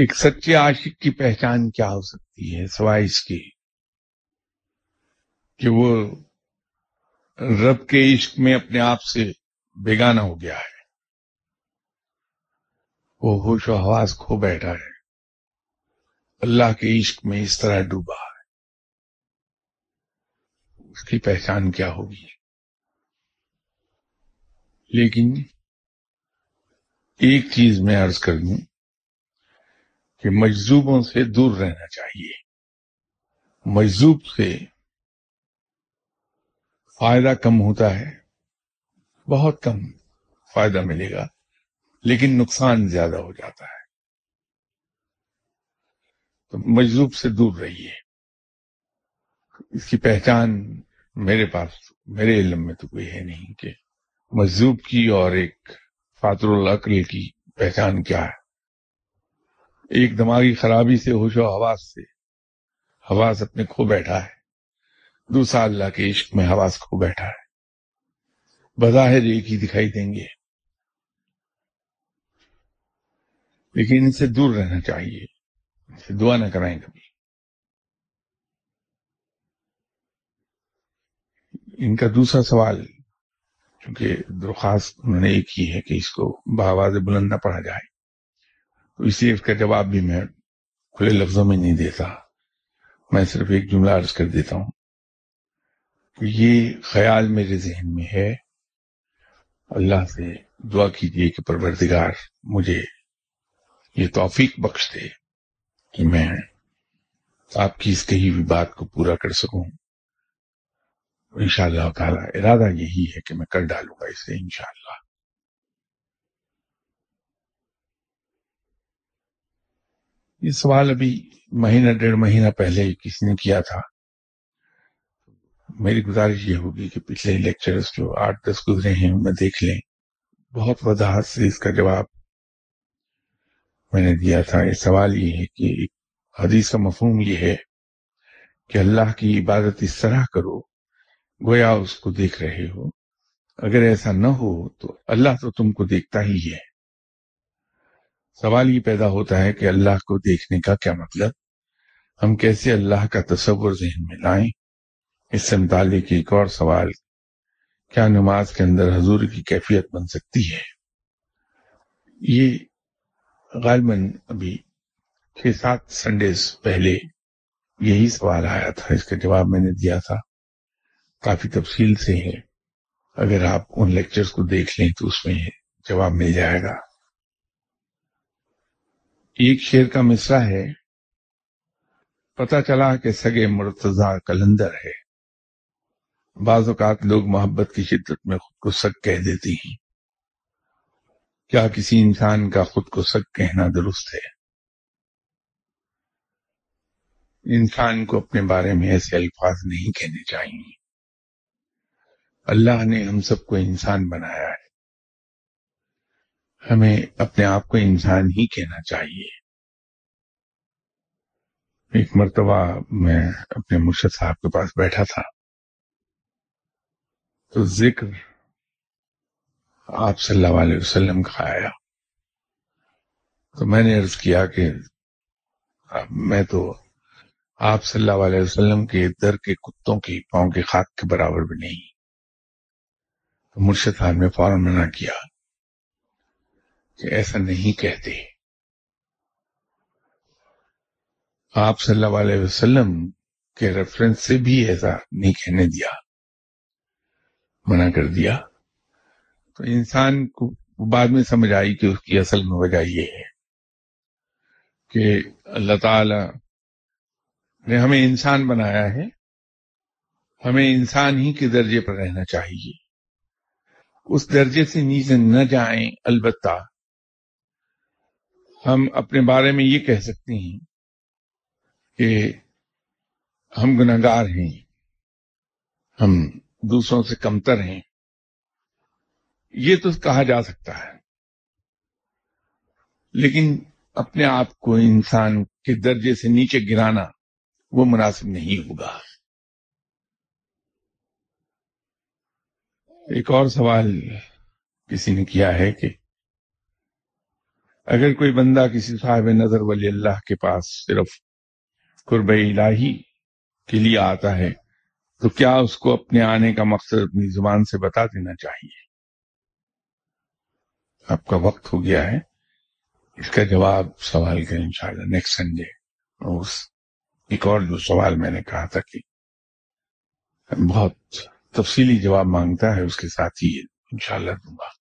ایک سچے عاشق کی پہچان کیا ہو سکتی ہے؟ سوائے اس کی کہ وہ رب کے عشق میں اپنے آپ سے بیگانہ ہو گیا ہے۔ وہ ہوش و حواس کھو بیٹھا ہے۔ اللہ کے عشق میں اس طرح ڈوبا ہے۔ اس کی پہچان کیا ہوگی؟ لیکن ایک چیز میں عرض کر دوں کہ مجذوبوں سے دور رہنا چاہیے۔ مجذوب سے فائدہ کم ہوتا ہے، بہت کم فائدہ ملے گا۔ لیکن نقصان زیادہ ہو جاتا ہے۔ تو مجذوب سے دور رہیے۔ اس کی پہچان میرے پاس، میرے علم میں تو کوئی ہے نہیں کہ مجذوب کی اور ایک فاتر العقل کی پہچان کیا ہے۔ ایک دماغی خرابی سے، ہوش و حواس سے حواس اپنے کھو بیٹھا ہے۔ دوسرا اللہ کے عشق میں حواس کھو بیٹھا ہے۔ بظاہر ایک ہی دکھائی دیں گے۔ لیکن ان سے دور رہنا چاہیے۔ ان سے دعا نہ کرائیں کبھی۔ ان کا دوسرا سوال، چونکہ درخواست انہوں نے ایک ہی ہے کہ اس کو بآواز بلند نہ پڑھا جائے، تو اس لیے اس کا جواب بھی میں کھلے لفظوں میں نہیں دیتا۔ میں صرف ایک جملہ عرض کر دیتا ہوں۔ یہ خیال میرے ذہن میں ہے۔ اللہ سے دعا کیجیے کہ پروردگار مجھے یہ توفیق بخش دے کہ میں آپ کی اس کہی ہوئی بات کو پورا کر سکوں۔ ان شاء اللہ تعالی، ارادہ یہی ہے کہ میں کر ڈالوں گا اسے انشاءاللہ۔ یہ سوال ابھی مہینہ ڈیڑھ مہینہ پہلے کسی نے کیا تھا۔ میری گزارش یہ ہوگی کہ پچھلے لیکچرز جو آٹھ دس گزرے ہیں انہیں دیکھ لیں۔ بہت وضاحت سے اس کا جواب میں نے دیا تھا۔ یہ سوال یہ ہے کہ حدیث کا مفہوم یہ ہے کہ اللہ کی عبادت اس طرح کرو، گویا اس کو دیکھ رہے ہو۔ اگر ایسا نہ ہو تو اللہ تو تم کو دیکھتا ہی ہے۔ سوال یہ پیدا ہوتا ہے کہ اللہ کو دیکھنے کا کیا مطلب؟ ہم کیسے اللہ کا تصور ذہن میں لائیں؟ اس سے متعلق ایک اور سوال، کیا نماز کے اندر حضور کی کیفیت بن سکتی ہے؟ یہ غالباً ابھی چھ سات سنڈیز پہلے یہی سوال آیا تھا۔ اس کا جواب میں نے دیا تھا۔ کافی تفصیل سے ہے۔ اگر آپ ان لیکچرز کو دیکھ لیں تو اس میں جواب مل جائے گا۔ ایک شیر کا مصرع ہے۔ پتا چلا کہ سگے مرتضی کلندر ہے۔ بعض اوقات لوگ محبت کی شدت میں خود کو سگ کہہ دیتی ہیں۔ کیا کسی انسان کا خود کو سگ کہنا درست ہے؟ انسان کو اپنے بارے میں ایسے الفاظ نہیں کہنے چاہیے۔ اللہ نے ہم سب کو انسان بنایا ہے۔ ہمیں اپنے آپ کو انسان ہی کہنا چاہیے۔ ایک مرتبہ میں اپنے مرشد صاحب کے پاس بیٹھا تھا۔ تو ذکر آپ صلی اللہ علیہ وسلم کا آیا۔ تو میں نے عرض کیا کہ میں تو آپ صلی اللہ علیہ وسلم کے در کے کتوں کی پاؤں کے خاک کے برابر بھی نہیں۔ تو مرشد صاحب نے فوراً منع کیا کہ ایسا نہیں کہتے۔ آپ صلی اللہ علیہ وسلم کے ریفرنس سے بھی ایسا نہیں کہنے دیا۔ منع کر دیا۔ تو انسان کو بعد میں سمجھ آئی کہ اس کی اصل میں وجہ یہ ہے کہ اللہ تعالی نے ہمیں انسان بنایا ہے، ہمیں انسان ہی کے درجے پر رہنا چاہیے۔ اس درجے سے نیچے نہ جائیں، البتہ ہم اپنے بارے میں یہ کہہ سکتے ہیں کہ ہم گناہگار ہیں، ہم دوسروں سے کمتر ہیں۔ یہ تو کہا جا سکتا ہے۔ لیکن اپنے آپ کو انسان کے درجے سے نیچے گرانا وہ مناسب نہیں ہوگا۔ ایک اور سوال کسی نے کیا ہے کہ اگر کوئی بندہ کسی صاحب نظر ولی اللہ کے پاس صرف قرب الہی کے لیے آتا ہے تو کیا اس کو اپنے آنے کا مقصد اپنی زبان سے بتا دینا چاہیے؟ آپ کا وقت ہو گیا ہے۔ اس کا جواب سوال کا انشاءاللہ نیکسٹ سنڈے اس ایک اور جو سوال میں نے کہا تھا کہ بہت تفصیلی جواب مانگتا ہے اس کے ساتھ ہی انشاءاللہ دوں گا۔